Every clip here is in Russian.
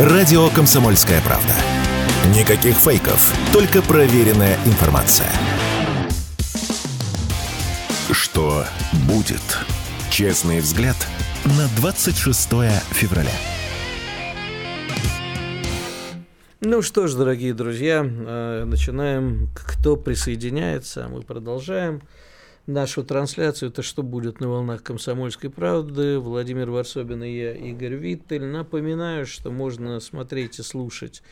Радио «Комсомольская правда». Никаких фейков, только проверенная информация. Что будет? Честный взгляд на 26 февраля. Ну что ж, дорогие друзья, э, начинаем. Кто присоединяется, мы продолжаем нашу трансляцию. Это что будет на волнах комсомольской правды. Владимир Варсобин и я, Игорь Виттель. Напоминаю, что можно смотреть и слушать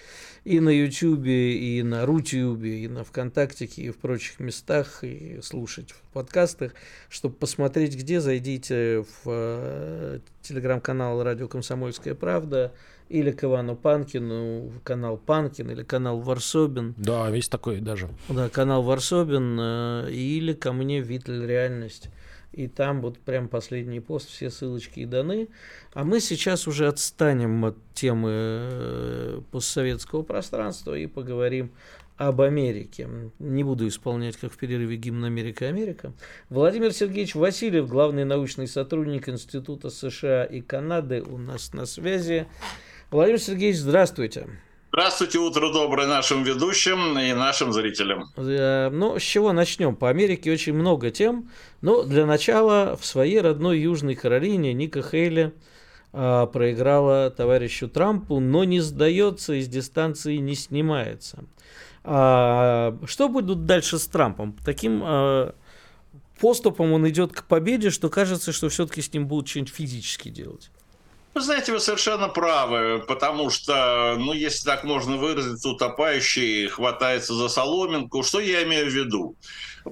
и на Ютьюбе, и на Рутюбе, и на ВКонтактике, и в прочих местах, и слушать в подкастах. Чтобы посмотреть, где, зайдите в э, телеграм-канал «Радио Комсомольская правда», или к Ивану Панкину, канал Панкин, или канал Варсобин. Да, весь такой даже. Да, канал Варсобин, э, или ко мне Витль Реальность. И там вот прям последний пост, все ссылочки и даны. А мы сейчас уже отстанем от темы э, постсоветского пространства и поговорим об Америке. Не буду исполнять, как в перерыве гимн Америка Америка. Владимир Сергеевич Васильев, главный научный сотрудник Института США и Канады, у нас на связи. Владимир Сергеевич, здравствуйте. Здравствуйте, утро доброе нашим ведущим и нашим зрителям. Э, ну, с чего начнем? По Америке очень много тем. Но для начала в своей родной Южной Каролине Ника Хейли а, проиграла товарищу Трампу, но не сдается, из дистанции не снимается. А, что будет дальше с Трампом? Таким а, поступом он идет к победе, что кажется, что все-таки с ним будут что-нибудь физически делать. Вы знаете, вы совершенно правы, потому что, ну, если так можно выразиться, утопающий хватается за соломинку. Что я имею в виду?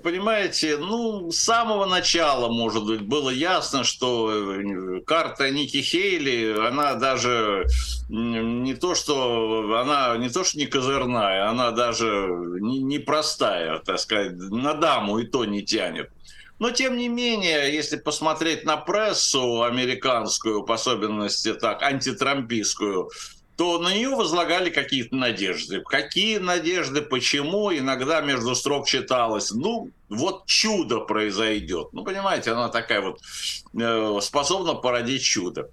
Понимаете, ну, с самого начала, может быть, было ясно, что э, карта Ники Хейли, она даже не то, что она не то, что не козырная, она даже не, не простая, так сказать, на даму и то не тянет. Но, тем не менее, если посмотреть на прессу американскую, по особенности так, антитрампийскую, то на нее возлагали какие-то надежды. Какие надежды, почему, иногда между строк читалось, ну, вот чудо произойдет. Ну, понимаете, она такая вот э, способна породить чудо.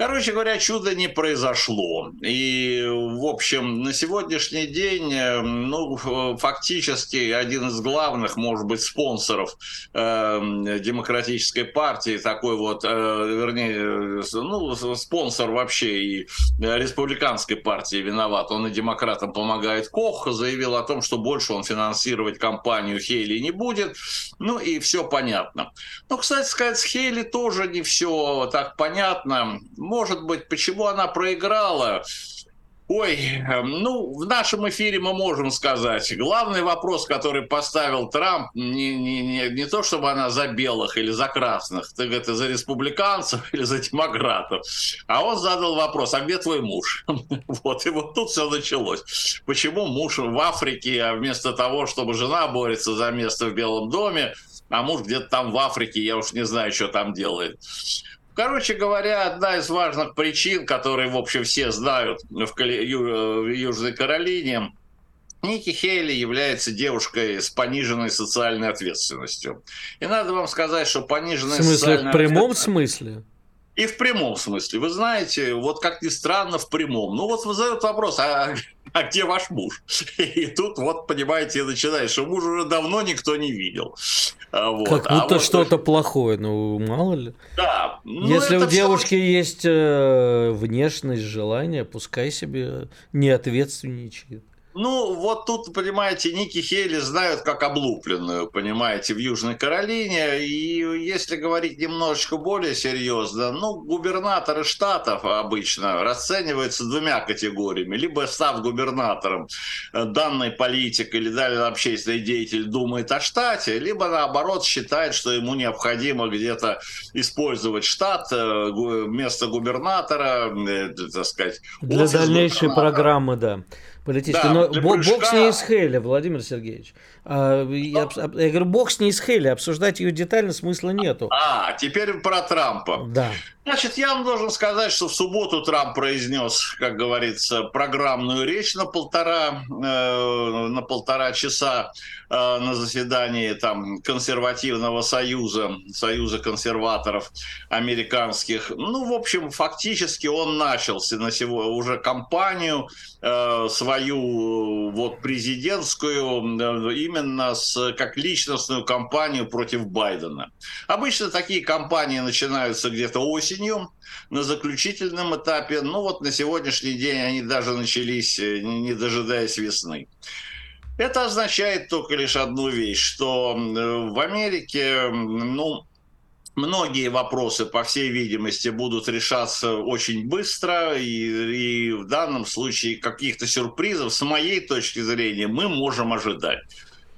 Короче говоря, чудо не произошло. И, в общем, на сегодняшний день, э, ну, фактически один из главных, может быть, спонсоров э, демократической партии, такой вот, э, вернее, ну, спонсор вообще и республиканской партии виноват. Он и демократам помогает. Кох заявил о том, что больше он финансировать кампанию Хейли не будет. Ну, и все понятно. Но, кстати сказать, с Хейли тоже не все так понятно может быть, почему она проиграла? Ой, эм, ну, в нашем эфире мы можем сказать. Главный вопрос, который поставил Трамп, не, не, не, не то, чтобы она за белых или за красных, так это за республиканцев или за демократов, а он задал вопрос, а где твой муж? Вот, и вот тут все началось. Почему муж в Африке, а вместо того, чтобы жена борется за место в Белом доме, а муж где-то там в Африке, я уж не знаю, что там делает. Короче говоря, одна из важных причин, которые, в общем, все знают в, Южной Каролине, Ники Хейли является девушкой с пониженной социальной ответственностью. И надо вам сказать, что пониженная в смысле, социальная в прямом смысле? И в прямом смысле. Вы знаете, вот как ни странно, в прямом. Ну вот задают вопрос, а, а где ваш муж? И тут вот, понимаете, начинаешь, что мужа уже давно никто не видел. А вот. Как будто а вот... что-то плохое, ну мало ли. Да. Ну, Если у девушки все... есть э, внешность, желание, пускай себе не ответственничает. Ну, вот тут, понимаете, Ники Хейли знают как облупленную, понимаете, в Южной Каролине. И если говорить немножечко более серьезно, ну, губернаторы штатов обычно расцениваются двумя категориями. Либо став губернатором, э, данный политик или далее общественный деятель думает о штате, либо наоборот считает, что ему необходимо где-то использовать штат э, вместо губернатора, э, так сказать. Для дальнейшей программы, да политической. Да, Но бог, бог с ней из Хейли, Владимир Сергеевич. А, я, я говорю, бог с ней из Хейли, обсуждать ее детально смысла нету. А, теперь про Трампа. Да. Значит, я вам должен сказать, что в субботу Трамп произнес, как говорится, программную речь на полтора, э, на полтора часа э, на заседании там, консервативного союза, союза консерваторов американских. Ну, в общем, фактически он начал на сегодня уже кампанию э, свою вот президентскую э, именно с, как личностную кампанию против Байдена. Обычно такие кампании начинаются где-то осенью осенью на заключительном этапе. Ну вот на сегодняшний день они даже начались, э, не дожидаясь весны. Это означает только лишь одну вещь, что в Америке, ну, многие вопросы, по всей видимости, будут решаться очень быстро, и, и в данном случае каких-то сюрпризов, с моей точки зрения, мы можем ожидать.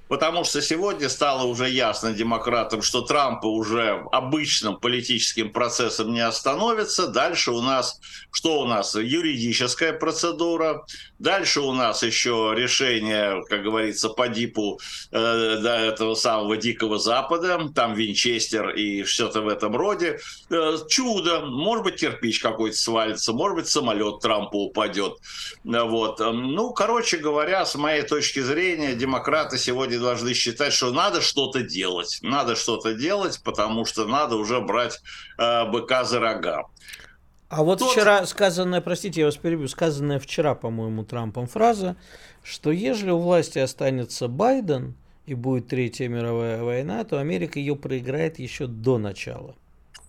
Потому что сегодня стало уже ясно демократам, что Трампа уже обычным политическим процессом не остановится. Дальше у нас, что у нас? Юридическая процедура. Дальше у нас еще решение, как говорится, по дипу э, этого самого Дикого Запада. Там Винчестер и что-то в этом роде. Э, чудо. Может быть, кирпич какой-то свалится. Может быть, самолет Трампа упадет. Вот. Ну, короче говоря, с моей точки зрения, демократы сегодня должны считать, что надо что-то делать. Надо что-то делать, потому что надо уже брать э, быка за рога. А вот Тот... вчера сказанная, простите, я вас перебью, сказанная вчера, по-моему, Трампом фраза, что если у власти останется Байден и будет Третья мировая война, то Америка ее проиграет еще до начала.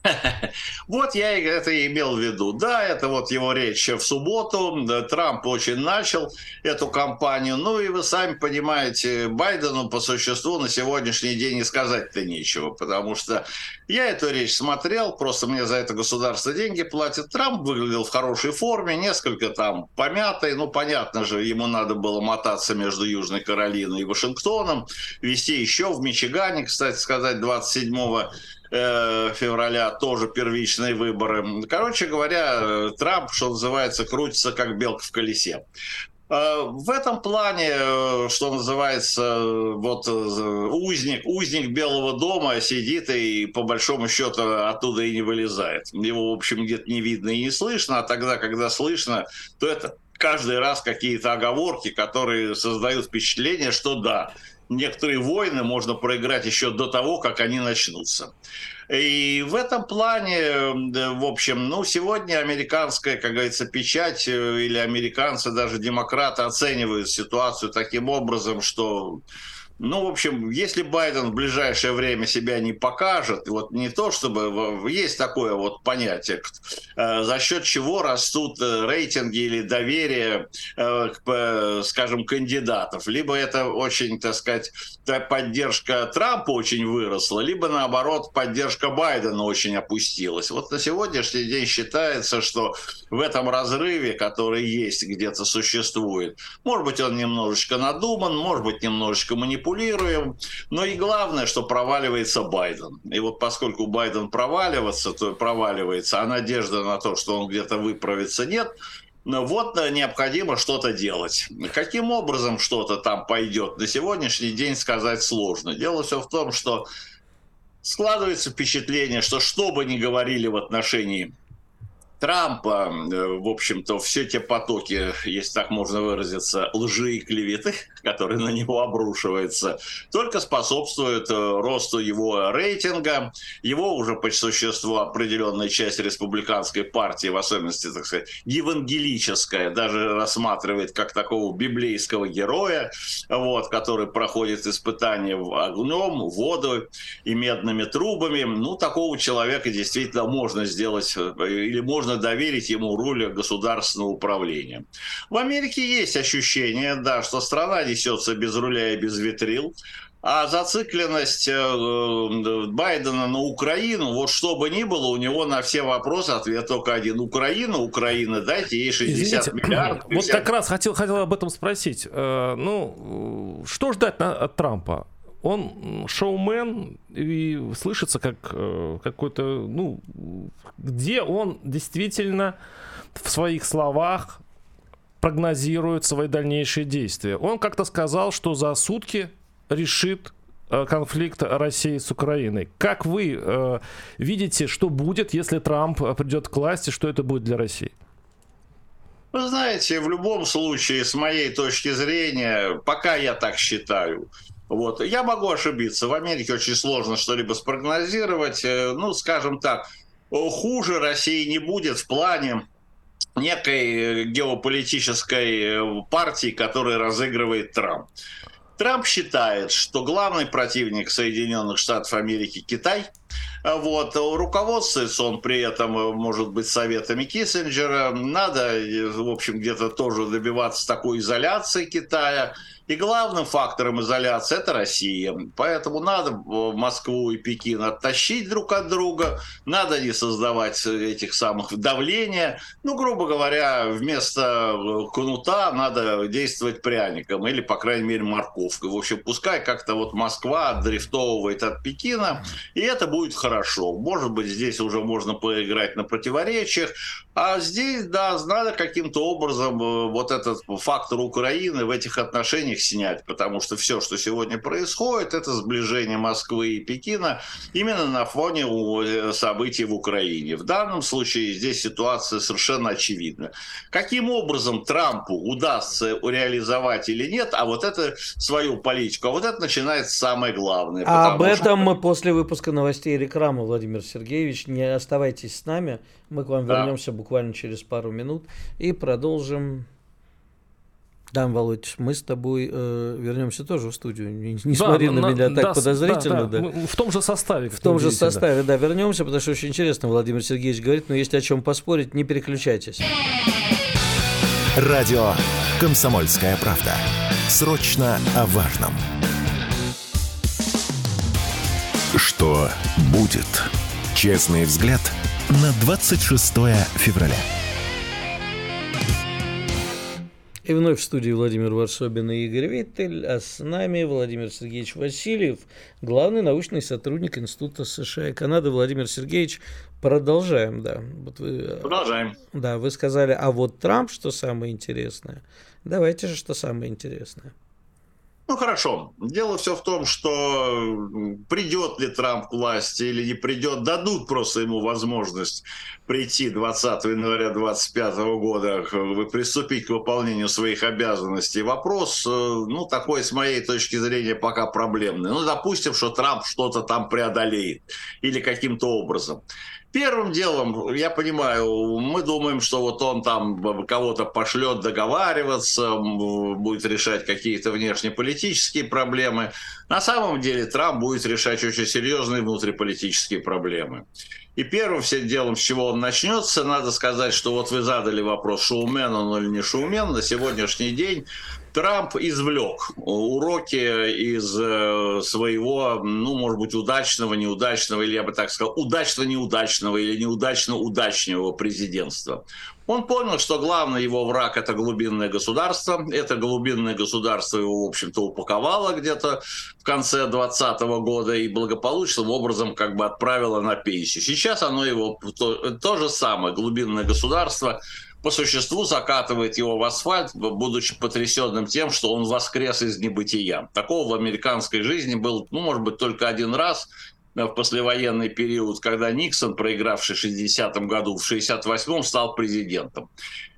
Вот я это и имел в виду. Да, это вот его речь в субботу. Трамп очень начал эту кампанию. Ну и вы сами понимаете, Байдену по существу на сегодняшний день и сказать-то нечего, потому что я эту речь смотрел, просто мне за это государство деньги платит. Трамп выглядел в хорошей форме, несколько там помятый. Ну, понятно же, ему надо было мотаться между Южной Каролиной и Вашингтоном, вести еще в Мичигане, кстати сказать, 27 Э, февраля тоже первичные выборы. Короче говоря, Трамп, что называется, крутится как белка в колесе. Э, в этом плане, э, что называется, вот узник, узник Белого дома сидит и по большому счету оттуда и не вылезает. Его, в общем, где-то не видно и не слышно, а тогда, когда слышно, то это каждый раз какие-то оговорки, которые создают впечатление, что да, некоторые войны можно проиграть еще до того, как они начнутся. И в этом плане, в общем, ну, сегодня американская, как говорится, печать э, или американцы, даже демократы оценивают ситуацию таким образом, что ну, в общем, если Байден в ближайшее время себя не покажет, вот не то чтобы есть такое вот понятие, э, за счет чего растут э, рейтинги или доверие, э, скажем, кандидатов, либо это очень, так сказать, поддержка Трампа очень выросла, либо наоборот поддержка Байдена очень опустилась. Вот на сегодняшний день считается, что в этом разрыве, который есть где-то существует, может быть, он немножечко надуман, может быть, немножечко манипулирует, манипулируем. Но и главное, что проваливается Байден. И вот поскольку Байден проваливается, то проваливается, а надежда на то, что он где-то выправится, нет. Но вот необходимо что-то делать. Каким образом что-то там пойдет, на сегодняшний день сказать сложно. Дело все в том, что складывается впечатление, что что бы ни говорили в отношении Трампа, э, в общем-то, все те потоки, если так можно выразиться, лжи и клеветы, которые на него обрушиваются, только способствуют э, росту его рейтинга. Его уже по существу определенная часть республиканской партии, в особенности, так сказать, евангелическая, даже рассматривает как такого библейского героя, вот, который проходит испытания огнем, водой и медными трубами. Ну, такого человека действительно можно сделать э, или можно доверить ему роль государственного управления. В Америке есть ощущение, да, что страна несется без руля и без ветрил, а зацикленность э, Байдена на Украину, вот что бы ни было, у него на все вопросы ответ только один. Украина, Украина, дайте ей 60 Извините, миллиардов. 50... Вот как раз хотел, хотел об этом спросить. Э, ну, что ждать от Трампа? он шоумен и слышится как э, какой-то, ну, где он действительно в своих словах прогнозирует свои дальнейшие действия. Он как-то сказал, что за сутки решит э, конфликт России с Украиной. Как вы э, видите, что будет, если Трамп придет к власти, что это будет для России? Вы знаете, в любом случае, с моей точки зрения, пока я так считаю, вот, я могу ошибиться. В Америке очень сложно что-либо спрогнозировать. Э, ну, скажем так, хуже России не будет в плане некой э, геополитической э, партии, которую разыгрывает Трамп. Трамп считает, что главный противник Соединенных Штатов Америки Китай. Вот. Руководствуется он при этом, э, может быть, советами Киссинджера. Надо, в общем, где-то тоже добиваться такой изоляции Китая. И главным фактором изоляции это Россия. Поэтому надо э, Москву и Пекин оттащить друг от друга, надо не создавать этих самых давления. Ну, грубо говоря, вместо э, кнута надо действовать пряником или, по крайней мере, морковкой. В общем, пускай как-то вот Москва отдрифтовывает от Пекина, и это будет хорошо. Может быть, здесь уже можно поиграть на противоречиях, а здесь, да, надо каким-то образом э, вот этот фактор Украины в этих отношениях снять, потому что все, что сегодня происходит, это сближение Москвы и Пекина именно на фоне э, событий в Украине. В данном случае здесь ситуация совершенно очевидна. Каким образом Трампу удастся реализовать или нет, а вот это свою политику, а вот это начинается самое главное. А об этом что... мы после выпуска новостей рекламы, Владимир Сергеевич, не оставайтесь с нами. Мы к вам да. вернемся буквально через пару минут и продолжим. Да, Володь, мы с тобой э, вернемся тоже в студию. Не, не да, смотри на, на меня так да, подозрительно. Да, да. да. В том же составе. В том же составе, да. да, вернемся, потому что очень интересно Владимир Сергеевич говорит, но если о чем поспорить, не переключайтесь. Радио «Комсомольская правда». Срочно о важном. Что будет? Честный взгляд на 26 февраля. И вновь в студии Владимир Варсобин и Игорь Виттель, а с нами Владимир Сергеевич Васильев, главный научный сотрудник Института США и Канады. Владимир Сергеевич, продолжаем, да. Вот вы, продолжаем. Да, вы сказали, а вот Трамп, что самое интересное. Давайте же, что самое интересное. Ну хорошо. Дело все в том, что придет ли Трамп к власти или не придет, дадут просто ему возможность прийти 20 января 2025 года, приступить к выполнению своих обязанностей. Вопрос, э, ну такой с моей точки зрения пока проблемный. Ну допустим, что Трамп что-то там преодолеет или каким-то образом. Первым делом, я понимаю, мы думаем, что вот он там кого-то пошлет договариваться, будет решать какие-то внешнеполитические проблемы. На самом деле Трамп будет решать очень серьезные внутриполитические проблемы. И первым всем делом, с чего он начнется, надо сказать, что вот вы задали вопрос, шоумен он или не шоумен. На сегодняшний день Трамп извлек уроки из э, своего, ну, может быть, удачного, неудачного, или я бы так сказал, удачно-неудачного или неудачно-удачного президентства. Он понял, что главный его враг – это глубинное государство. Это глубинное государство его, в общем-то, упаковало где-то в конце 2020 года и благополучным образом как бы отправило на пенсию. Сейчас оно его то, то же самое, глубинное государство – по существу закатывает его в асфальт, будучи потрясенным тем, что он воскрес из небытия. Такого в американской жизни был, ну, может быть, только один раз, в послевоенный период, когда Никсон, проигравший в 60-м году, в 68-м стал президентом.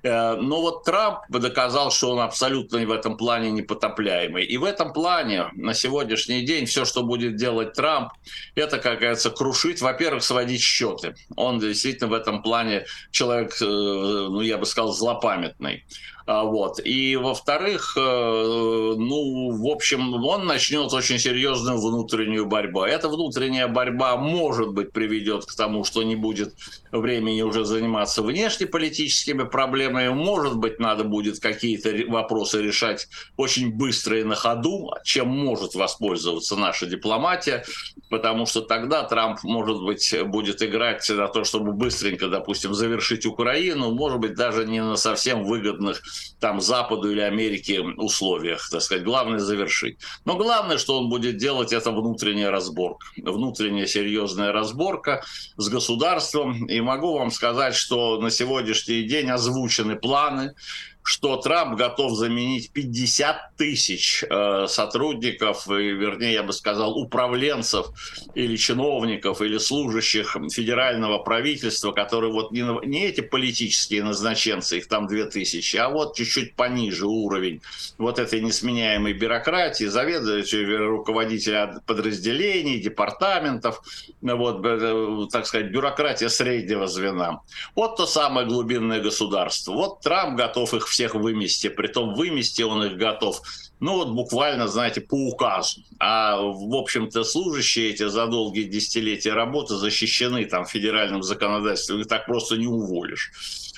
Э, но вот Трамп доказал, что он абсолютно в этом плане непотопляемый. И в этом плане на сегодняшний день все, что будет делать Трамп, это, как говорится, крушить, во-первых, сводить счеты. Он действительно в этом плане человек, э, ну, я бы сказал, злопамятный. А, вот. И, во-вторых, э, ну, в общем, он начнет очень серьезную внутреннюю борьбу. Эта внутренняя борьба, может быть, приведет к тому, что не будет времени уже заниматься внешнеполитическими проблемами. Может быть, надо будет какие-то вопросы решать очень быстро и на ходу, чем может воспользоваться наша дипломатия, потому что тогда Трамп, может быть, будет играть на то, чтобы быстренько, допустим, завершить Украину, может быть, даже не на совсем выгодных там Западу или Америке условиях, так сказать. Главное завершить. Но главное, что он будет делать, это внутренняя разборка. Внутренняя серьезная разборка с государством. И могу вам сказать, что на сегодняшний день озвучены планы, что Трамп готов заменить 50 тысяч э, сотрудников, и, вернее, я бы сказал, управленцев или чиновников, или служащих федерального правительства, которые вот не, не эти политические назначенцы, их там 2000, а вот чуть-чуть пониже уровень вот этой несменяемой бюрократии, заведующие руководителя подразделений, департаментов, вот, э, так сказать, бюрократия среднего звена. Вот то самое глубинное государство. Вот Трамп готов их всех вымести, притом вымести он их готов, ну вот буквально, знаете, по указу. А, в общем-то, служащие эти за долгие десятилетия работы защищены там федеральным законодательством, их так просто не уволишь.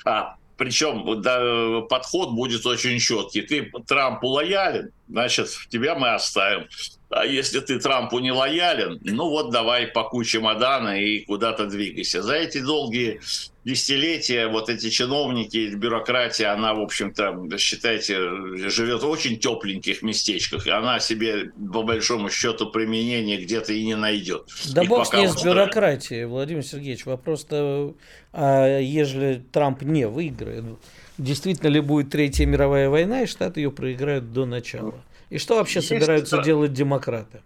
А, причем да, подход будет очень четкий. Ты Трампу лоялен, значит, тебя мы оставим. А если ты Трампу не лоялен, ну вот давай пакуй чемоданы и куда-то двигайся. За эти долгие десятилетия вот эти чиновники, бюрократия, она, в общем-то, считайте, живет в очень тепленьких местечках, и она себе, по большому счету, применения где-то и не найдет. Да и бог с ней с бюрократией, Владимир Сергеевич. Вопрос-то, а ежели Трамп не выиграет, действительно ли будет Третья мировая война, и Штаты ее проиграют до начала? И что вообще Если собираются Трамп... делать демократы?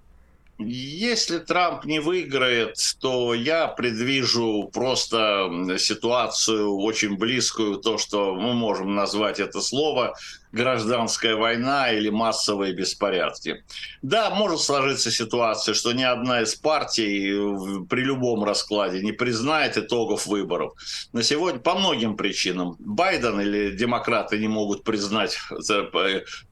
Если Трамп не выиграет, то я предвижу просто ситуацию очень близкую, то, что мы можем назвать это слово гражданская война или массовые беспорядки. Да, может сложиться ситуация, что ни одна из партий при любом раскладе не признает итогов выборов. На сегодня по многим причинам Байден или демократы не могут признать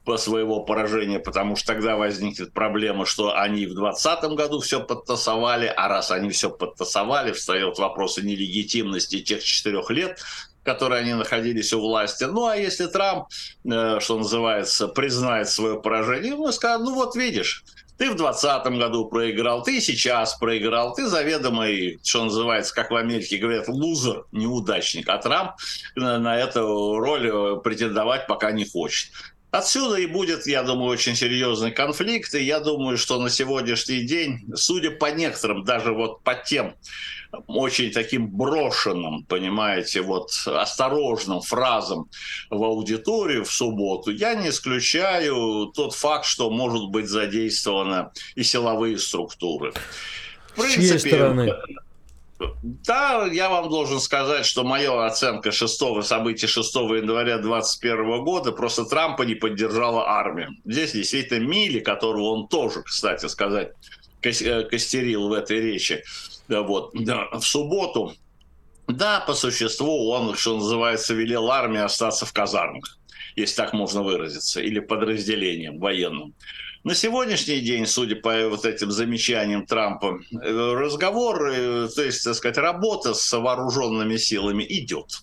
по своего поражения, потому что тогда возникнет проблема, что они в 2020 году все подтасовали, а раз они все подтасовали, встает вопрос о нелегитимности тех четырех лет, которые они находились у власти. Ну, а если Трамп, э, что называется, признает свое поражение, мы скажем, ну вот видишь, ты в 2020 году проиграл, ты сейчас проиграл, ты заведомый, что называется, как в Америке говорят, лузер, неудачник. А Трамп на, на эту роль э, претендовать пока не хочет. Отсюда и будет, я думаю, очень серьезный конфликт. И я думаю, что на сегодняшний день, судя по некоторым, даже вот по тем очень таким брошенным, понимаете, вот осторожным фразам в аудиторию в субботу, я не исключаю тот факт, что может быть задействованы и силовые структуры. В принципе, С чьей стороны? Да, я вам должен сказать, что моя оценка шестого события 6 января 2021 года просто Трампа не поддержала армия. Здесь действительно Мили, которого он тоже, кстати сказать, э, костерил в этой речи, вот, да, в субботу, да, по существу он, что называется, велел армии остаться в казармах, если так можно выразиться, или подразделением военным. На сегодняшний день, судя по вот этим замечаниям Трампа, э, разговор, э, то есть, так сказать, работа с вооруженными силами идет.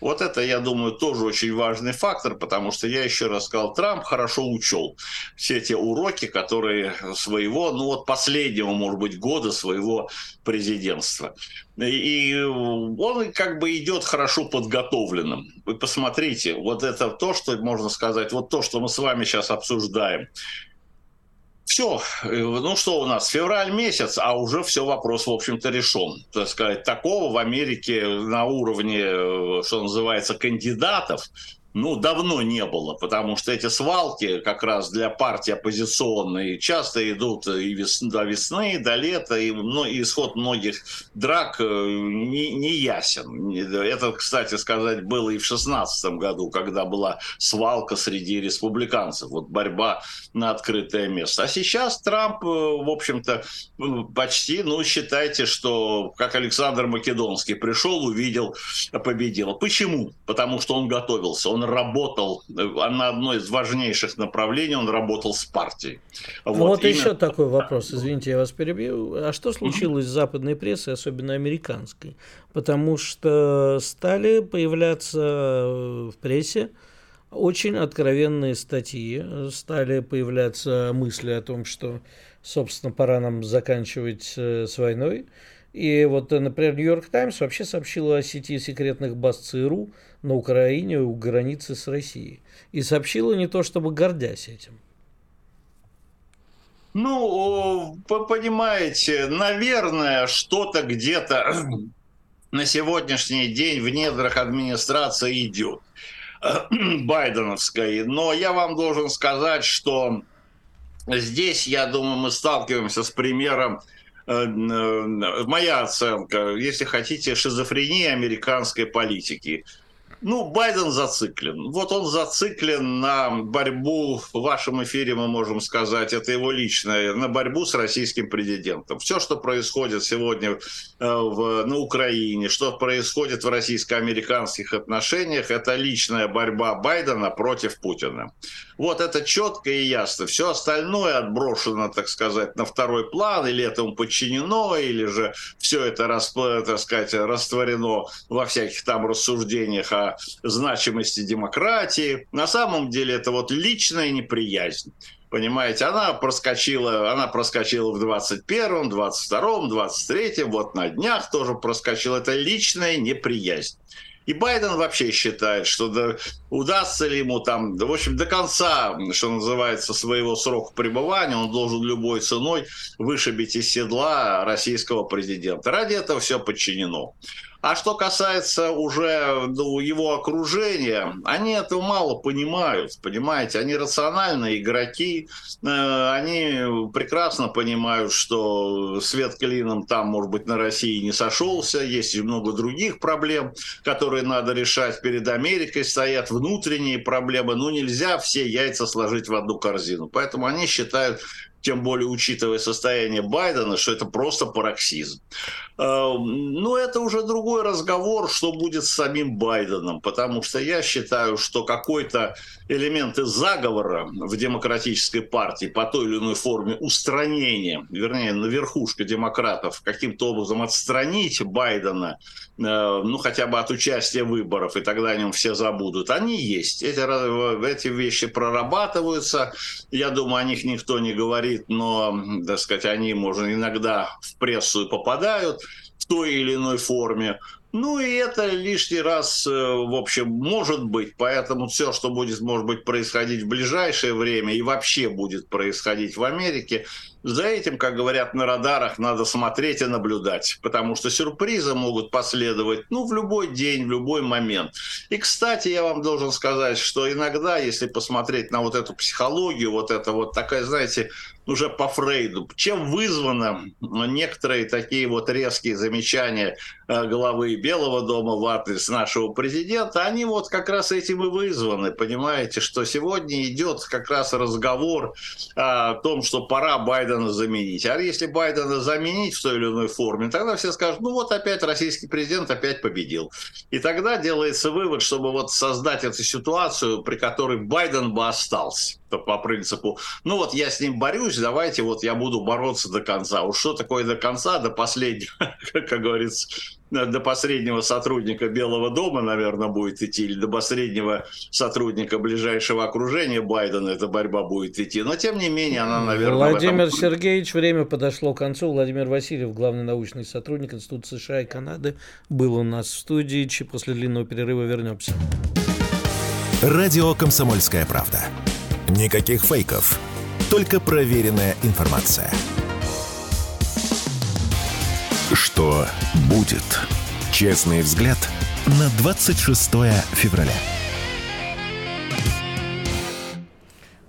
Вот это, я думаю, тоже очень важный фактор, потому что я еще раз сказал, Трамп хорошо учел все те уроки, которые своего, ну вот последнего, может быть, года своего президентства. И он как бы идет хорошо подготовленным. Вы посмотрите, вот это то, что можно сказать, вот то, что мы с вами сейчас обсуждаем все, ну что у нас, февраль месяц, а уже все, вопрос, в общем-то, решен. Так сказать, такого в Америке на уровне, э, что называется, кандидатов ну, давно не было, потому что эти свалки как раз для партии оппозиционной часто идут и вес, до весны, до лета, и, ну, и исход многих драк э, не, не ясен. Это, кстати сказать, было и в 2016 году, когда была свалка среди республиканцев, вот борьба на открытое место. А сейчас Трамп, э, в общем-то, почти, ну, считайте, что как Александр Македонский пришел, увидел, победил. Почему? Потому что он готовился, он он работал э, на одной из важнейших направлений, он работал с партией. Вот, вот именно... еще такой вопрос, извините, я вас перебью. А что случилось с западной прессой, особенно американской? Потому что стали появляться в прессе очень откровенные статьи, стали появляться мысли о том, что, собственно, пора нам заканчивать э, с войной. И вот, например, Нью-Йорк Таймс вообще сообщила о сети секретных баз ЦРУ, на Украине у границы с Россией. И сообщила не то чтобы гордясь этим. Ну, понимаете, наверное, что-то где-то на сегодняшний день в недрах администрации идет. байденовской. Но я вам должен сказать, что здесь, я думаю, мы сталкиваемся с примером Э, э, моя оценка, если хотите, шизофрении американской политики. Ну, Байден зациклен. Вот он зациклен на борьбу, в вашем эфире мы можем сказать, это его личное, на борьбу с российским президентом. Все, что происходит сегодня э, в, на Украине, что происходит в российско-американских отношениях, это личная борьба Байдена против Путина. Вот это четко и ясно. Все остальное отброшено, так сказать, на второй план, или этому подчинено, или же все это, так сказать, растворено во всяких там рассуждениях о значимости демократии. На самом деле это вот личная неприязнь. Понимаете, она проскочила, она проскочила в 21-м, 22-м, 23-м, вот на днях тоже проскочила. Это личная неприязнь. И Байден вообще считает, что да, удастся ли ему там, да, в общем, до конца, что называется, своего срока пребывания, он должен любой ценой вышибить из седла российского президента. Ради этого все подчинено. А что касается уже ну, его окружения, они этого мало понимают, понимаете, они рациональные игроки, э, они прекрасно понимают, что свет клином там, может быть, на России не сошелся, есть и много других проблем, которые надо решать. Перед Америкой, стоят внутренние проблемы, ну нельзя все яйца сложить в одну корзину, поэтому они считают, тем более учитывая состояние Байдена, что это просто пароксизм. Эм, Но ну, это уже другой разговор, что будет с самим Байденом, потому что я считаю, что какой-то элемент из заговора в демократической партии по той или иной форме устранения, вернее, на верхушке демократов каким-то образом отстранить Байдена, э, ну, хотя бы от участия в выборах, и тогда о нем все забудут, они есть. Эти, эти вещи прорабатываются, я думаю, о них никто не говорит, но, так сказать, они, можно, иногда в прессу попадают в той или иной форме. Ну и это лишний раз, э, в общем, может быть. Поэтому все, что будет, может быть, происходить в ближайшее время и вообще будет происходить в Америке, за этим, как говорят на радарах, надо смотреть и наблюдать, потому что сюрпризы могут последовать, ну, в любой день, в любой момент. И, кстати, я вам должен сказать, что иногда, если посмотреть на вот эту психологию, вот это вот такая, знаете, уже по Фрейду, чем вызвано некоторые такие вот резкие замечания э, главы Белого дома в адрес нашего президента, они вот как раз этим и вызваны, понимаете, что сегодня идет как раз разговор о том, что пора Байдена заменить. А если Байдена заменить в той или иной форме, тогда все скажут, ну вот опять российский президент опять победил. И тогда делается вывод, чтобы вот создать эту ситуацию, при которой Байден бы остался по принципу, ну вот я с ним борюсь, давайте вот я буду бороться до конца. Уж что такое до конца, до последнего, как говорится, до последнего сотрудника Белого дома, наверное, будет идти, или до последнего сотрудника ближайшего окружения Байдена эта борьба будет идти. Но, тем не менее, она, наверное... Владимир этом... Сергеевич, время подошло к концу. Владимир Васильев, главный научный сотрудник Института США и Канады, был у нас в студии. После длинного перерыва вернемся. Радио «Комсомольская правда». Никаких фейков, только проверенная информация. Что будет? Честный взгляд на 26 февраля.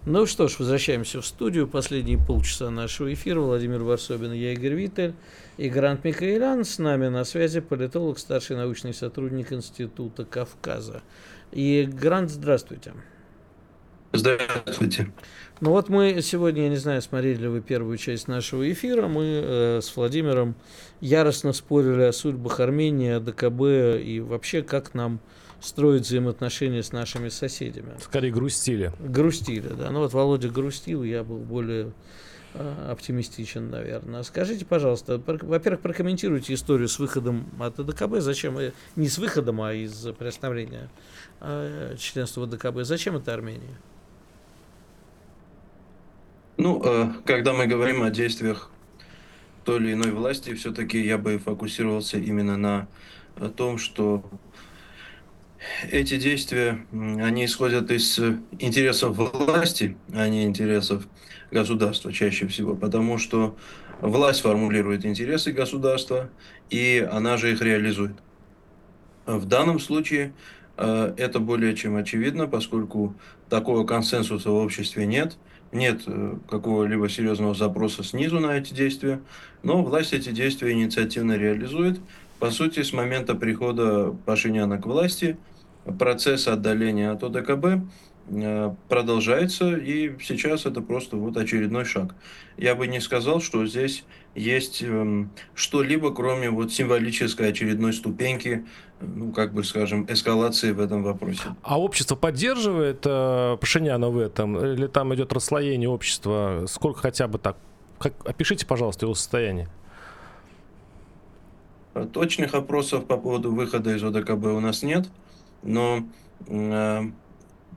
Ну что ж, возвращаемся в студию. Последние полчаса нашего эфира. Владимир Варсобин, я Игорь Виттель и Грант Михаэлян. С нами на связи политолог, старший научный сотрудник Института Кавказа. И Грант, здравствуйте. Здравствуйте. Ну вот мы сегодня, я не знаю, смотрели ли вы первую часть нашего эфира, мы э, с Владимиром яростно спорили о судьбах Армении, о ДКБ и вообще как нам строить взаимоотношения с нашими соседями. Скорее грустили. Грустили, да. Ну вот Володя грустил, я был более э, оптимистичен, наверное. Скажите, пожалуйста, во-первых, прокомментируйте историю с выходом от ДКБ. Зачем? Э, не с выходом, а из приостановления э, членства в ДКБ. Зачем это Армения? Ну, э, когда мы говорим о действиях той или иной власти, все-таки я бы фокусировался именно на том, что эти действия, они исходят из интересов власти, а не интересов государства чаще всего, потому что власть формулирует интересы государства, и она же их реализует. В данном случае Это более чем очевидно, поскольку такого консенсуса в обществе нет, нет какого-либо серьезного запроса снизу на эти действия, но власть эти действия инициативно реализует. По сути, с момента прихода Пашиняна к власти процесс отдаления от ОДКБ Э, продолжается, и сейчас это просто вот очередной шаг. Я бы не сказал, что здесь есть эм, что-либо, кроме вот символической очередной ступеньки, ну, как бы, скажем, эскалации в этом вопросе. А общество поддерживает э, Пашиняна в этом? Или там идет расслоение общества? Сколько хотя бы так? Как, опишите, пожалуйста, его состояние. Точных опросов по поводу выхода из ОДКБ у нас нет, но э,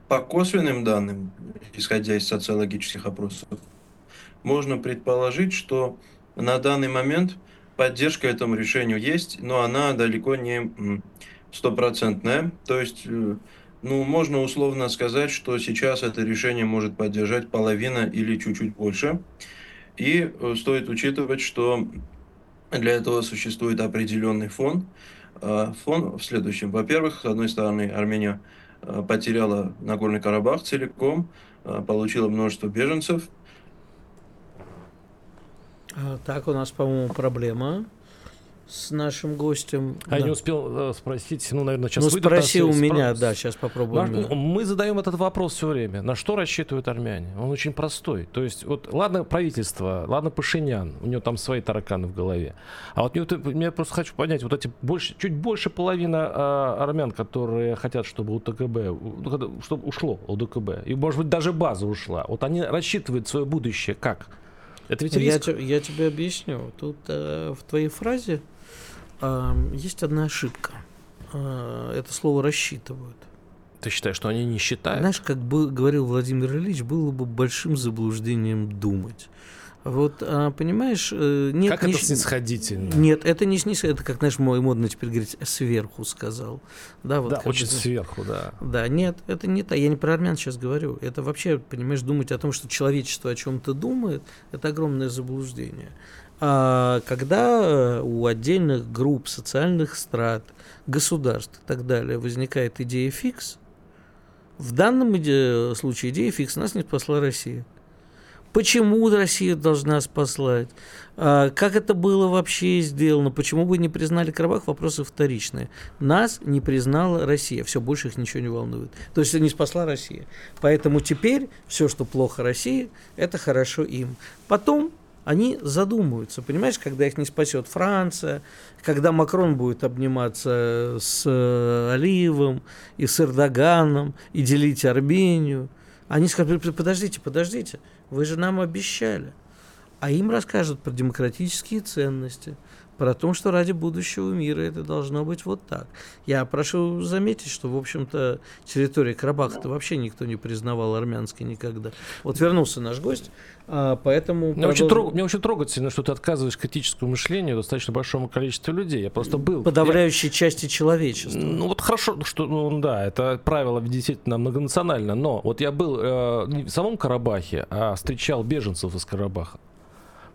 по косвенным данным, исходя из социологических опросов, можно предположить, что на данный момент поддержка этому решению есть, но она далеко не стопроцентная. То есть, э, ну, можно условно сказать, что сейчас это решение может поддержать половина или чуть-чуть больше. И э, стоит учитывать, что для этого существует определенный фон. А фон в следующем. Во-первых, с одной стороны, Армения потеряла Нагорный Карабах целиком, э, получила множество беженцев. А, так, у нас, по-моему, проблема с нашим гостем. А да. я не успел э, спросить, ну, наверное, сейчас Ну, спроси у меня, спро... да, сейчас попробуем. На, мы задаем этот вопрос все время. На что рассчитывают армяне? Он очень простой. То есть, вот, ладно правительство, ладно Пашинян, у него там свои тараканы в голове. А вот мне, я просто хочу понять, вот эти больше, чуть больше половина а, армян, которые хотят, чтобы УТКБ, ну, чтобы ушло УДКБ, и, может быть, даже база ушла, вот они рассчитывают свое будущее как? Это ведь риск. Я, я тебе объясню. Тут э, в твоей фразе есть одна ошибка. А, это слово рассчитывают. Ты считаешь, что они не считают? Знаешь, как бы говорил Владимир Ильич, было бы большим заблуждением думать. Вот, а, понимаешь, э, нет... Как не, это снисходительно? Нет, это не снисходительно, это, как, знаешь, мой модно теперь говорить, сверху сказал. Да, вот да очень бы, сверху, да. Да, нет, это не так. Я не про армян сейчас говорю. Это вообще, понимаешь, думать о том, что человечество о чем-то думает, это огромное заблуждение. А когда э, у отдельных групп, социальных страт, государств и так далее возникает идея фикс, в данном случае идея фикс нас не спасла Россия. Почему Россия должна спаслать? А, как это было вообще сделано? Почему бы не признали Карабах? Вопросы вторичные. Нас не признала Россия. Все, больше их ничего не волнует. То есть не спасла Россия. Поэтому теперь все, что плохо России, это хорошо им. Потом они задумаются, понимаешь, когда их не спасет Франция, когда Макрон будет обниматься с э, Алиевым и с Эрдоганом и делить Армению. Они скажут, подождите, подождите, вы же нам обещали. А им расскажут про демократические ценности, про то, что ради будущего мира это должно быть вот так. Я прошу заметить, что, в общем-то, территория Карабаха-то вообще никто не признавал армянской никогда. Вот вернулся наш гость, а, поэтому... Мне, продолжим... очень трог... Мне очень трогательно, что ты отказываешь критическому мышлению достаточно большому количеству людей. Я просто был... Подавляющей я... части человечества. Ну вот хорошо, что, ну да, это правило действительно многонационально, но вот я был э, не в самом Карабахе, а встречал беженцев из Карабаха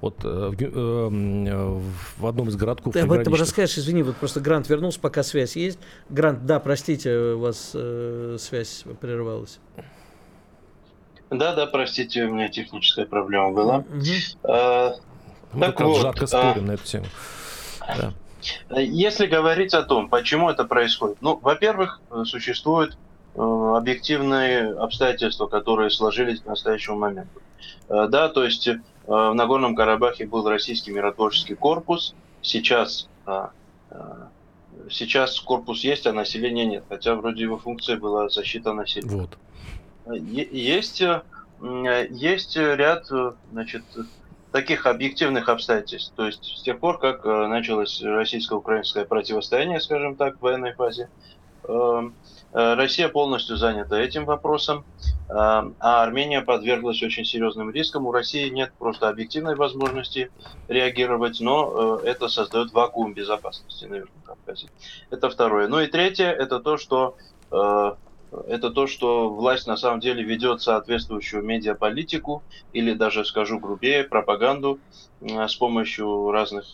вот э, э, в одном из городков. Ты об этом расскажешь, извини, вот просто Грант вернулся, пока связь есть. Грант, да, простите, у вас э, связь прервалась. Да, да, простите, у меня техническая проблема была. А, Мы так вот, жарко спорим а, на эту тему. Да. Если говорить о том, почему это происходит, ну, во-первых, существуют э, объективные обстоятельства, которые сложились к настоящему моменту. Э, да, то есть в Нагорном Карабахе был российский миротворческий корпус, сейчас, э, сейчас корпус есть, а населения нет, хотя вроде его функция была защита населения. Вот. Есть, есть ряд значит, таких объективных обстоятельств. То есть с тех пор, как началось российско-украинское противостояние, скажем так, в военной фазе, Э, Россия полностью занята этим вопросом, э, а Армения подверглась очень серьезным рискам. У России нет просто объективной возможности реагировать, но э, это создает вакуум безопасности на Южном Кавказе. Это второе. Ну и третье, это то, что это то, что власть на самом деле ведет соответствующую медиаполитику или даже, скажу грубее, пропаганду с помощью разных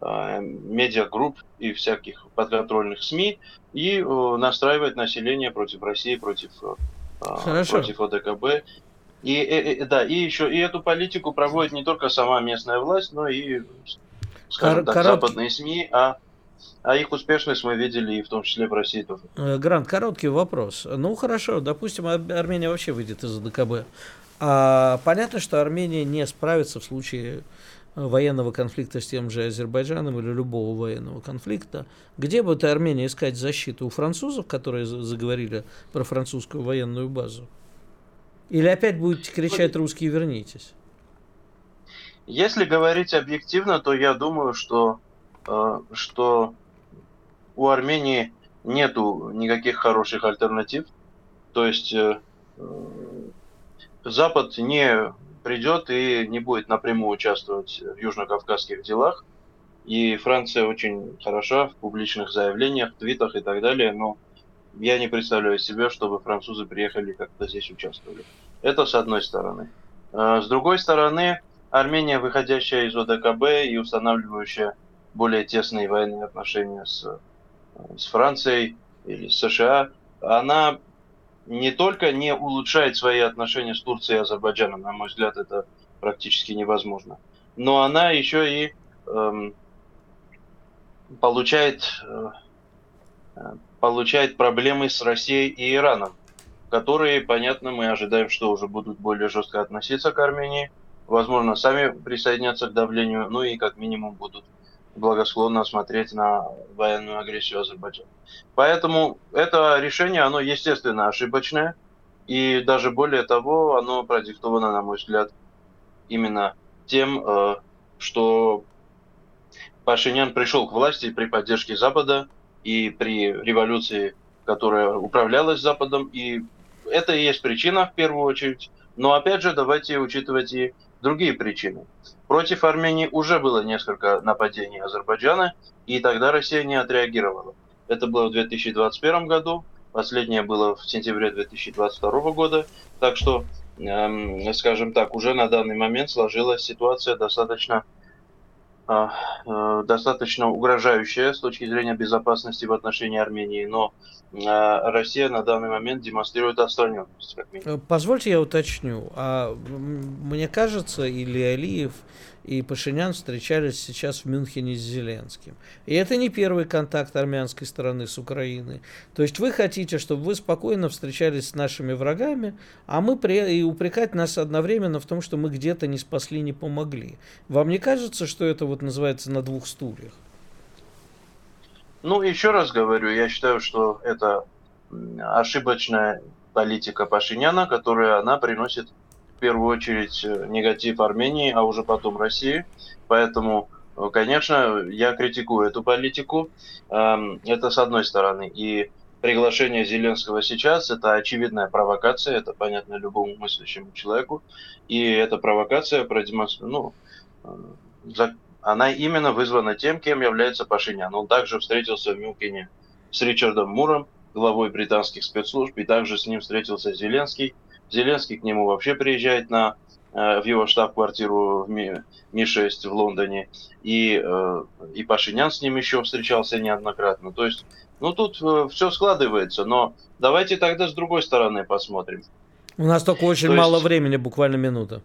медиагрупп и всяких подконтрольных СМИ и настраивает население против России, против, Хорошо. против ОДКБ. И, и, и, да, и еще и эту политику проводит не только сама местная власть, но и, скажем Кор- так, корот... западные СМИ, а а их успешность мы видели и в том числе в России тоже. Э, Грант, короткий вопрос. Ну хорошо, допустим, Армения вообще выйдет из ДКБ. А, понятно, что Армения не справится в случае военного конфликта с тем же Азербайджаном или любого военного конфликта. Где будет Армения искать защиту? У французов, которые заговорили про французскую военную базу? Или опять будете кричать русские вернитесь? Если говорить объективно, то я думаю, что, э, что у Армении нету никаких хороших альтернатив. То есть э, э, Запад не придет и не будет напрямую участвовать в южно-кавказских делах. И Франция очень хороша в публичных заявлениях, твитах и так далее, но я не представляю себе, чтобы французы приехали как-то здесь участвовали. Это с одной стороны. А с другой стороны, Армения, выходящая из ОДКБ и устанавливающая более тесные военные отношения с, с Францией или с США, она не только не улучшает свои отношения с Турцией и Азербайджаном, на мой взгляд, это практически невозможно, но она еще и эм, получает э, получает проблемы с Россией и Ираном, которые, понятно, мы ожидаем, что уже будут более жестко относиться к Армении, возможно, сами присоединятся к давлению, ну и как минимум будут благосклонно смотреть на военную агрессию Азербайджана. Поэтому это решение, оно естественно ошибочное, и даже более того, оно продиктовано, на мой взгляд, именно тем, э, что Пашинян пришел к власти при поддержке Запада, и при революции, которая управлялась Западом. И это и есть причина в первую очередь. Но опять же, давайте учитывать и другие причины. Против Армении уже было несколько нападений Азербайджана, и тогда Россия не отреагировала. Это было в 2021 году, последнее было в сентябре 2022 года. Так что, эм, скажем так, уже на данный момент сложилась ситуация достаточно достаточно угрожающая с точки зрения безопасности в отношении Армении, но а, Россия на данный момент демонстрирует отстраненность. Э, позвольте я уточню. А мне кажется, или Алиев и Пашинян встречались сейчас в Мюнхене с Зеленским. И это не первый контакт армянской стороны с Украиной. То есть вы хотите, чтобы вы спокойно встречались с нашими врагами, а мы при... и упрекать нас одновременно в том, что мы где-то не спасли, не помогли. Вам не кажется, что это вот называется на двух стульях? Ну, еще раз говорю, я считаю, что это ошибочная политика Пашиняна, которая она приносит в первую очередь э, негатив Армении, а уже потом России. Поэтому, э, конечно, я критикую эту политику. Эм, это с одной стороны. И приглашение Зеленского сейчас – это очевидная провокация, это понятно любому мыслящему человеку. И эта провокация продемонстрирует, ну, э, она именно вызвана тем, кем является Пашинян. Он также встретился в Мюнхене с Ричардом Муром, главой британских спецслужб, и также с ним встретился Зеленский – Зеленский к нему вообще приезжает на, э, в его штаб-квартиру в Ми-6 в Лондоне. И, э, и Пашинян с ним еще встречался неоднократно. То есть, ну тут э, все складывается. Но давайте тогда с другой стороны посмотрим. У нас только очень То мало есть... времени, буквально минута.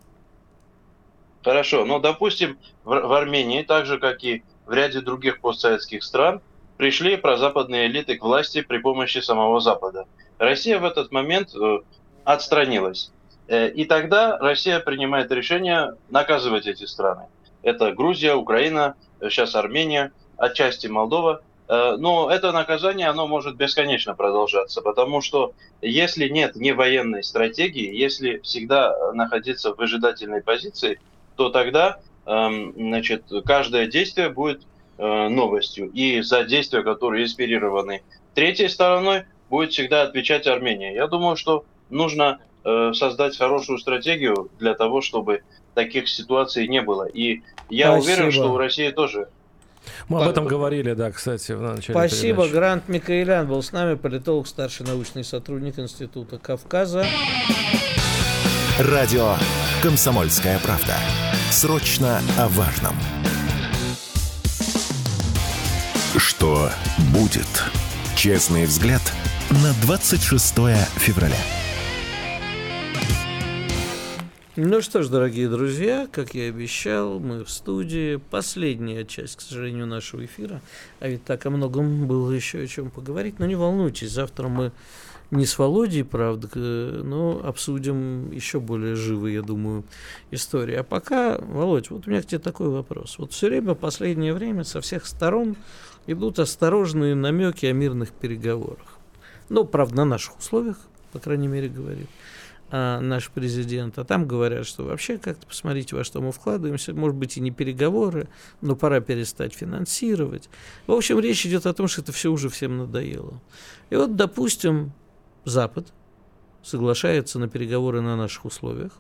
Хорошо. Ну, допустим, в, в Армении, так же, как и в ряде других постсоветских стран, пришли прозападные элиты к власти при помощи самого Запада. Россия в этот момент отстранилась. Э, и тогда Россия принимает решение наказывать эти страны. Это Грузия, Украина, сейчас Армения, отчасти Молдова. Э, но это наказание, оно может бесконечно продолжаться, потому что если нет не военной стратегии, если всегда находиться в выжидательной позиции, то тогда эм, значит, каждое действие будет э, новостью. И за действия, которые инспирированы третьей стороной, будет всегда отвечать Армения. Я думаю, что нужно э, создать хорошую стратегию для того, чтобы таких ситуаций не было. И я Спасибо. уверен, что у России тоже мы об этом говорили, да, кстати, в начале Спасибо. Передачи. Грант Микаэлян был с нами, политолог, старший научный сотрудник Института Кавказа. Радио «Комсомольская правда». Срочно о важном. что будет. Честный взгляд на 26 февраля. Ну что ж, дорогие друзья, как я и обещал, мы в студии. Последняя часть, к сожалению, нашего эфира. А ведь так о многом было еще о чем поговорить. Но не волнуйтесь, завтра мы не с Володей, правда, но обсудим еще более живые, я думаю, истории. А пока, Володь, вот у меня к тебе такой вопрос. Вот все время, последнее время, со всех сторон идут осторожные намеки о мирных переговорах. Ну, правда, на наших условиях, по крайней мере, говорит а, наш президент, а там говорят, что вообще как-то посмотрите, во что мы вкладываемся, может быть и не переговоры, но пора перестать финансировать. В общем, речь идет о том, что это все уже всем надоело. И вот, допустим, Запад соглашается на переговоры на наших условиях.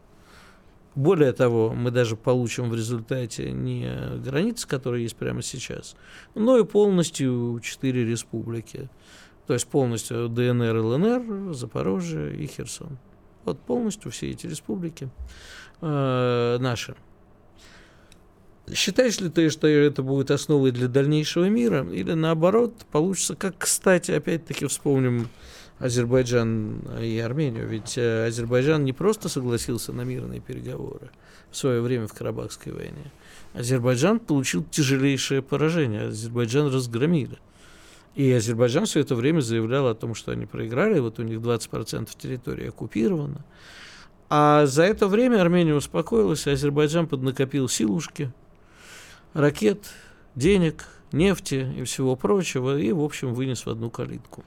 Более того, мы даже получим в результате не границы, которые есть прямо сейчас, но и полностью четыре республики. То есть полностью ДНР, ЛНР, Запорожье и Херсон. Вот полностью все эти республики э, наши. Считаешь ли ты, что это будет основой для дальнейшего мира? Или наоборот, получится, как, кстати, опять-таки вспомним Азербайджан и Армению. Ведь э, Азербайджан не просто согласился на мирные переговоры в свое время в Карабахской войне. Азербайджан получил тяжелейшее поражение. Азербайджан разгромили. И Азербайджан все это время заявлял о том, что они проиграли, вот у них 20% территории оккупировано. А за это время Армения успокоилась, и Азербайджан поднакопил силушки, ракет, денег, нефти и всего прочего, и, в общем, вынес в одну калитку.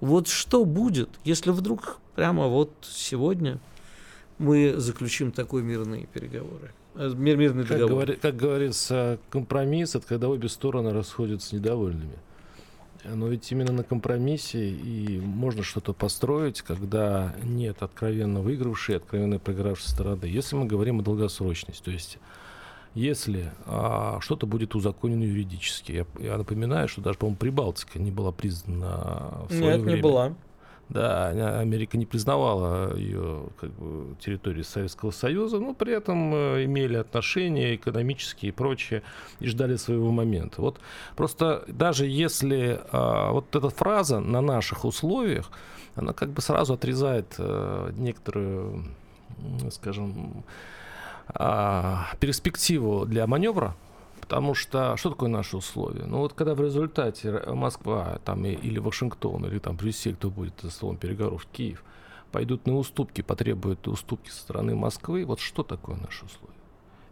Вот что будет, если вдруг прямо вот сегодня мы заключим такой мирные переговоры? Э, мир, мирный как договор. Говори, как говорится, компромисс, это когда обе стороны расходятся недовольными. Но ведь именно на компромиссе и можно что-то построить, когда нет откровенно выигравшей откровенно проигравшей стороны. Если мы говорим о долгосрочности, то есть если а, что-то будет узаконено юридически. Я, я напоминаю, что даже, по-моему, Прибалтика не была признана в свое Нет, время. не была. Да, Америка не признавала ее как бы, территории Советского Союза, но при этом э, имели отношения экономические и прочее, и ждали своего момента. Вот просто даже если а, вот эта фраза на наших условиях, она как бы сразу отрезает а, некоторую, скажем, а, перспективу для маневра, Потому что что такое наши условия? Ну вот когда в результате Москва там, или Вашингтон, или там Брюссель, кто будет за столом переговоров, Киев, пойдут на уступки, потребуют уступки со стороны Москвы, вот что такое наши условия?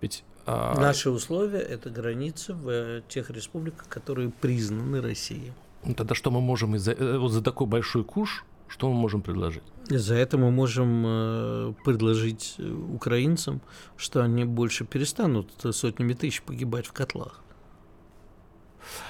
Ведь а... Наши условия – это границы в э, тех республиках, которые признаны Россией. Ну, тогда что мы можем из-за, э, вот за такой большой куш что мы можем предложить? За это мы можем э, предложить украинцам, что они больше перестанут сотнями тысяч погибать в котлах.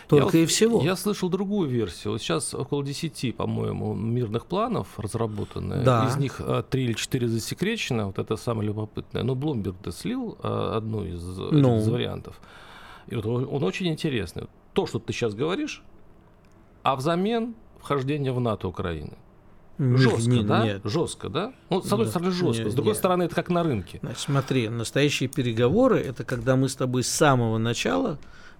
Только я, и всего. Я слышал другую версию. Вот сейчас около 10, по-моему, мирных планов разработаны. Да. Из них 3 или 4 засекречено. Вот это самое любопытное. Но Блумберг слил одну из, ну. из вариантов. И вот он, он очень интересный. То, что ты сейчас говоришь, а взамен вхождение в НАТО Украины. Жестко, не, да? Нет. Жестко, да? Ну, с одной стороны, жестко, нет, с другой нет. стороны, это как на рынке. Значит, смотри, настоящие переговоры это когда мы с тобой с самого начала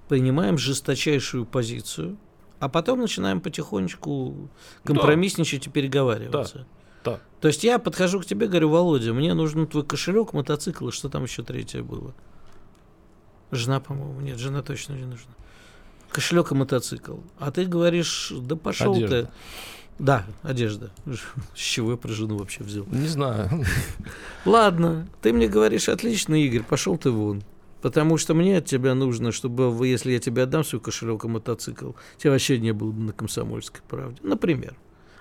принимаем жесточайшую позицию, а потом начинаем потихонечку компромиссничать да. и переговариваться. Да. да. То есть я подхожу к тебе, говорю, Володя, мне нужен твой кошелек, мотоцикл, и что там еще третье было? Жена, по-моему, нет, жена точно не нужна. Кошелек и мотоцикл. А ты говоришь, да пошел ты. Да, одежда. С чего я про жену вообще взял? Не знаю. Ладно, ты мне говоришь, отлично, Игорь, пошел ты вон. Потому что мне от тебя нужно, чтобы, если я тебе отдам свой кошелек и мотоцикл, тебя вообще не было бы на комсомольской правде. Например.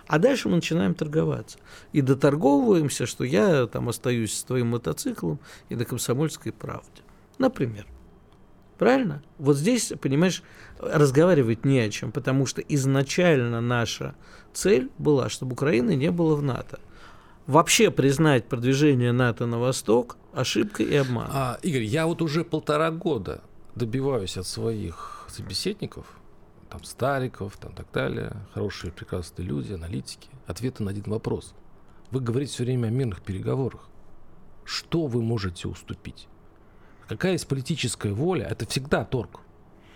А дальше мы начинаем торговаться. И доторговываемся, что я там остаюсь с твоим мотоциклом и на комсомольской правде. Например. Правильно? Вот здесь, понимаешь, разговаривать не о чем, потому что изначально наша цель была, чтобы Украины не было в НАТО. Вообще признать продвижение НАТО на восток ошибкой и обманом. А, Игорь, я вот уже полтора года добиваюсь от своих собеседников, там Стариков, там так далее, хорошие, прекрасные люди, аналитики, ответа на один вопрос. Вы говорите все время о мирных переговорах. Что вы можете уступить? Какая есть политическая воля, это всегда торг.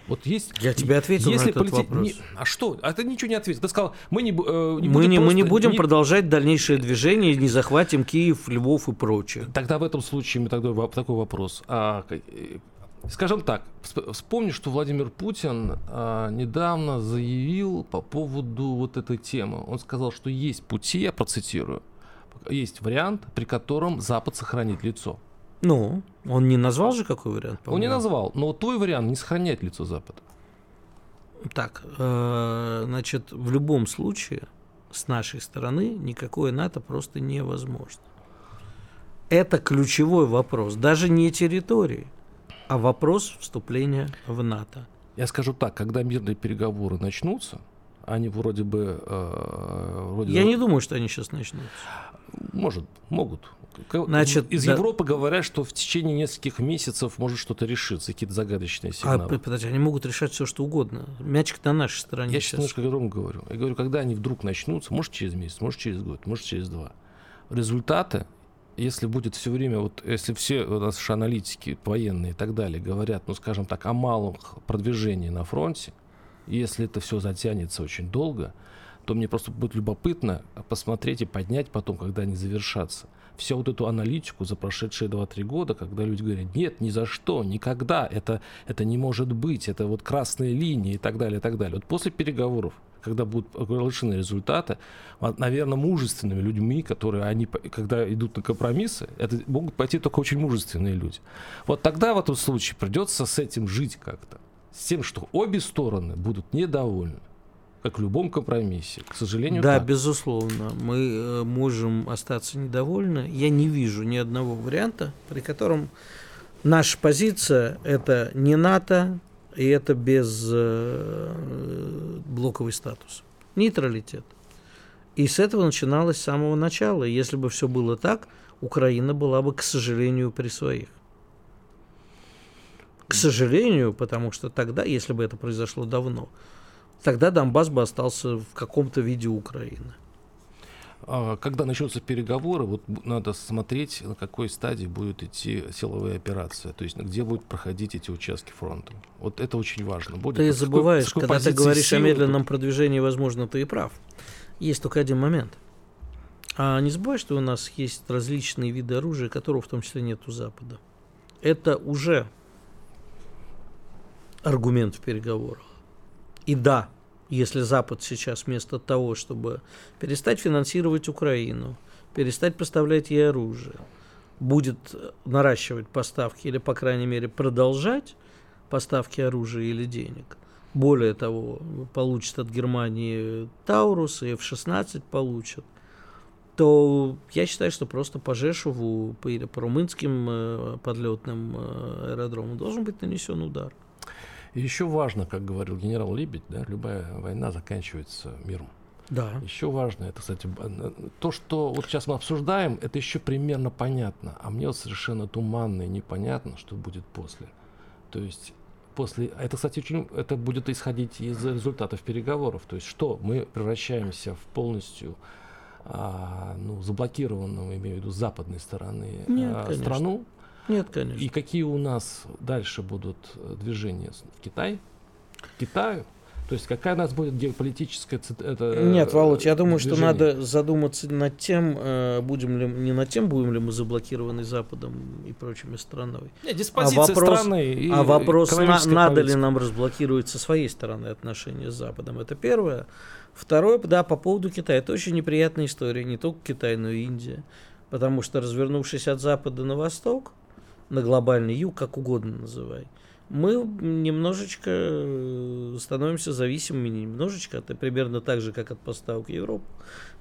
Вот есть. Я тебе ответил если на этот полити... вопрос. Не... А что? А ты ничего не ответил. Ты сказал, мы не, э, не мы будем. Не. Мы не будем не... продолжать дальнейшее движение, не захватим Киев, Львов и прочее. Тогда в этом случае мы тогда такой вопрос. А, э, скажем так, вспомни, что Владимир Путин а, недавно заявил по поводу вот этой темы. Он сказал, что есть пути, я процитирую, есть вариант, при котором Запад сохранит лицо. Ну, он не назвал же какой вариант? Он не назвал, но твой вариант не сохраняет лицо Запада. Так, э, значит, в любом случае с нашей стороны никакое НАТО просто невозможно. Это ключевой вопрос, даже не территории, а вопрос вступления в НАТО. Я скажу так, когда мирные переговоры начнутся, они вроде бы... Э, вроде Я бы... не думаю, что они сейчас начнутся. Может, могут. Значит, из да... Европы говорят, что в течение нескольких месяцев может что-то решиться, какие-то загадочные а, сигналы. А, подожди, они могут решать все, что угодно. Мячик на нашей стороне. Я сейчас немножко о говорю. Я говорю, когда они вдруг начнутся, может через месяц, может через год, может через два. Результаты, если будет все время, вот если все наши аналитики военные и так далее говорят, ну скажем так, о малом продвижении на фронте, если это все затянется очень долго, то мне просто будет любопытно посмотреть и поднять потом, когда они завершатся всю вот эту аналитику за прошедшие 2-3 года, когда люди говорят, нет, ни за что, никогда, это, это не может быть, это вот красные линии и так далее, и так далее. Вот после переговоров, когда будут оглашены результаты, наверное, мужественными людьми, которые они, когда идут на компромиссы, это могут пойти только очень мужественные люди. Вот тогда в этом случае придется с этим жить как-то. С тем, что обе стороны будут недовольны как в любом компромиссе. К сожалению, Да, так. безусловно. Мы э, можем остаться недовольны. Я не вижу ни одного варианта, при котором наша позиция – это не НАТО, и это без э, блоковый статус. Нейтралитет. И с этого начиналось с самого начала. Если бы все было так, Украина была бы, к сожалению, при своих. К сожалению, потому что тогда, если бы это произошло давно, тогда Донбасс бы остался в каком-то виде Украины. А когда начнутся переговоры, вот надо смотреть, на какой стадии будет идти силовая операция, то есть где будут проходить эти участки фронта. Вот это очень важно. Будет, ты забываешь, когда ты говоришь о медленном тут... продвижении, возможно, ты и прав. Есть только один момент. А не забывай, что у нас есть различные виды оружия, которого в том числе нет у Запада. Это уже аргумент в переговорах. И да, если Запад сейчас вместо того, чтобы перестать финансировать Украину, перестать поставлять ей оружие, будет наращивать поставки или, по крайней мере, продолжать поставки оружия или денег, более того, получит от Германии Таурус и F-16 получат, то я считаю, что просто по Жешеву, по, по румынским э, подлетным э, аэродромам должен быть нанесен удар. Еще важно, как говорил генерал Либедь, да, любая война заканчивается миром. Да. Еще важно, это, кстати, то, что вот сейчас мы обсуждаем, это еще примерно понятно, а мне вот совершенно туманно и непонятно, что будет после. То есть после, это, кстати, очень, это будет исходить из результатов переговоров. То есть что мы превращаемся в полностью а, ну, заблокированную, имею в виду, западной стороны Нет, а, страну, нет, конечно. И какие у нас дальше будут э, движения в Китай? К Китаю? То есть какая у нас будет геополитическая это, Нет, Володь, я думаю, движение? что надо задуматься над тем, э, будем ли не над тем, будем ли мы заблокированы Западом и прочими странами. Нет, а вопрос, страны и а вопрос на, надо ли нам разблокировать со своей стороны отношения с Западом, это первое. Второе, да, по поводу Китая. Это очень неприятная история, не только Китай, но и Индия. Потому что, развернувшись от Запада на восток, на глобальный юг, как угодно называй, мы немножечко э, становимся зависимыми, немножечко, это примерно так же, как от поставок Европы,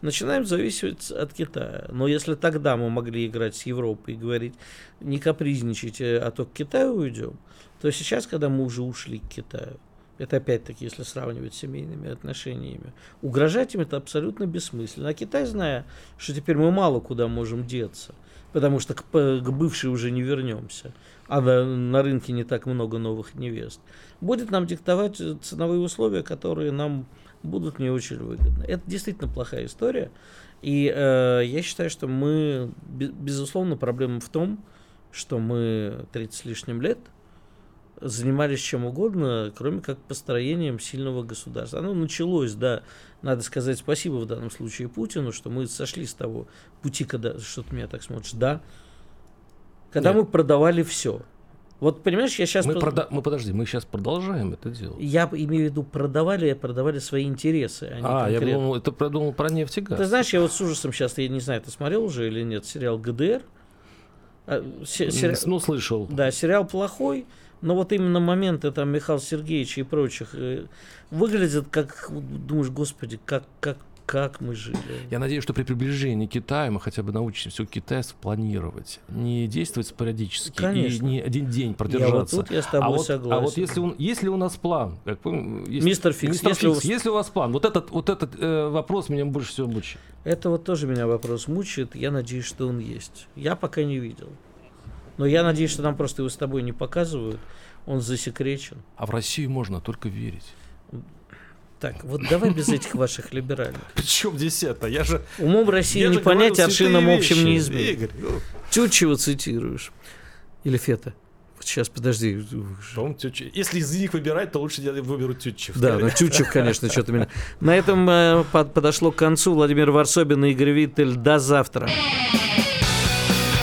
начинаем зависеть от Китая. Но если тогда мы могли играть с Европой и говорить, не капризничайте, а то к Китаю уйдем, то сейчас, когда мы уже ушли к Китаю, это опять-таки, если сравнивать с семейными отношениями. Угрожать им это абсолютно бессмысленно. А Китай, зная, что теперь мы мало куда можем деться – потому что к, к бывшей уже не вернемся, а на, на рынке не так много новых невест, будет нам диктовать ценовые условия, которые нам будут не очень выгодны. Это действительно плохая история. И э, я считаю, что мы, безусловно, проблема в том, что мы 30 с лишним лет занимались чем угодно, кроме как построением сильного государства. Оно началось, да, надо сказать спасибо в данном случае Путину, что мы сошли с того пути, когда что ты меня так смотришь, да, когда Нет. мы продавали все. Вот понимаешь, я сейчас... Мы, прода... мы подожди, мы сейчас продолжаем это делать. Я имею в виду продавали, продавали свои интересы. А, а конкретно. я думал, это продумал про нефть и газ. Ты знаешь, я вот с ужасом сейчас, я не знаю, ты смотрел уже или нет, сериал ГДР. А, сери... Ну, слышал. Да, сериал плохой, но вот именно моменты там Михаила Сергеевича и прочих э, выглядят как, думаешь, господи, как, как как мы жили. Я надеюсь, что при приближении Китая мы хотя бы научимся китайцев планировать, не действовать спорадически Конечно. и не один день продержаться. Я вот тут я с тобой а вот, согласен. А вот если, он, если у нас план, как есть, мистер Фикс, мистер если, Фикс, у... если у вас план, вот этот, вот этот э, вопрос меня больше всего мучает. Это вот тоже меня вопрос мучает. Я надеюсь, что он есть. Я пока не видел. Но я надеюсь, что нам просто его с тобой не показывают. Он засекречен. А в Россию можно только верить. Так, вот давай без этих ваших либеральных. Причем здесь это? Я же... Умом России не понять, аршином общем не изменить. Ну. Чучева цитируешь. Или Фета. Вот сейчас, подожди. Если из них выбирать, то лучше выберу Тютчев. Да, ну Тютчев, конечно, что-то меня... На этом э, под, подошло к концу. Владимир Варсобин и Игорь Виттель. До завтра.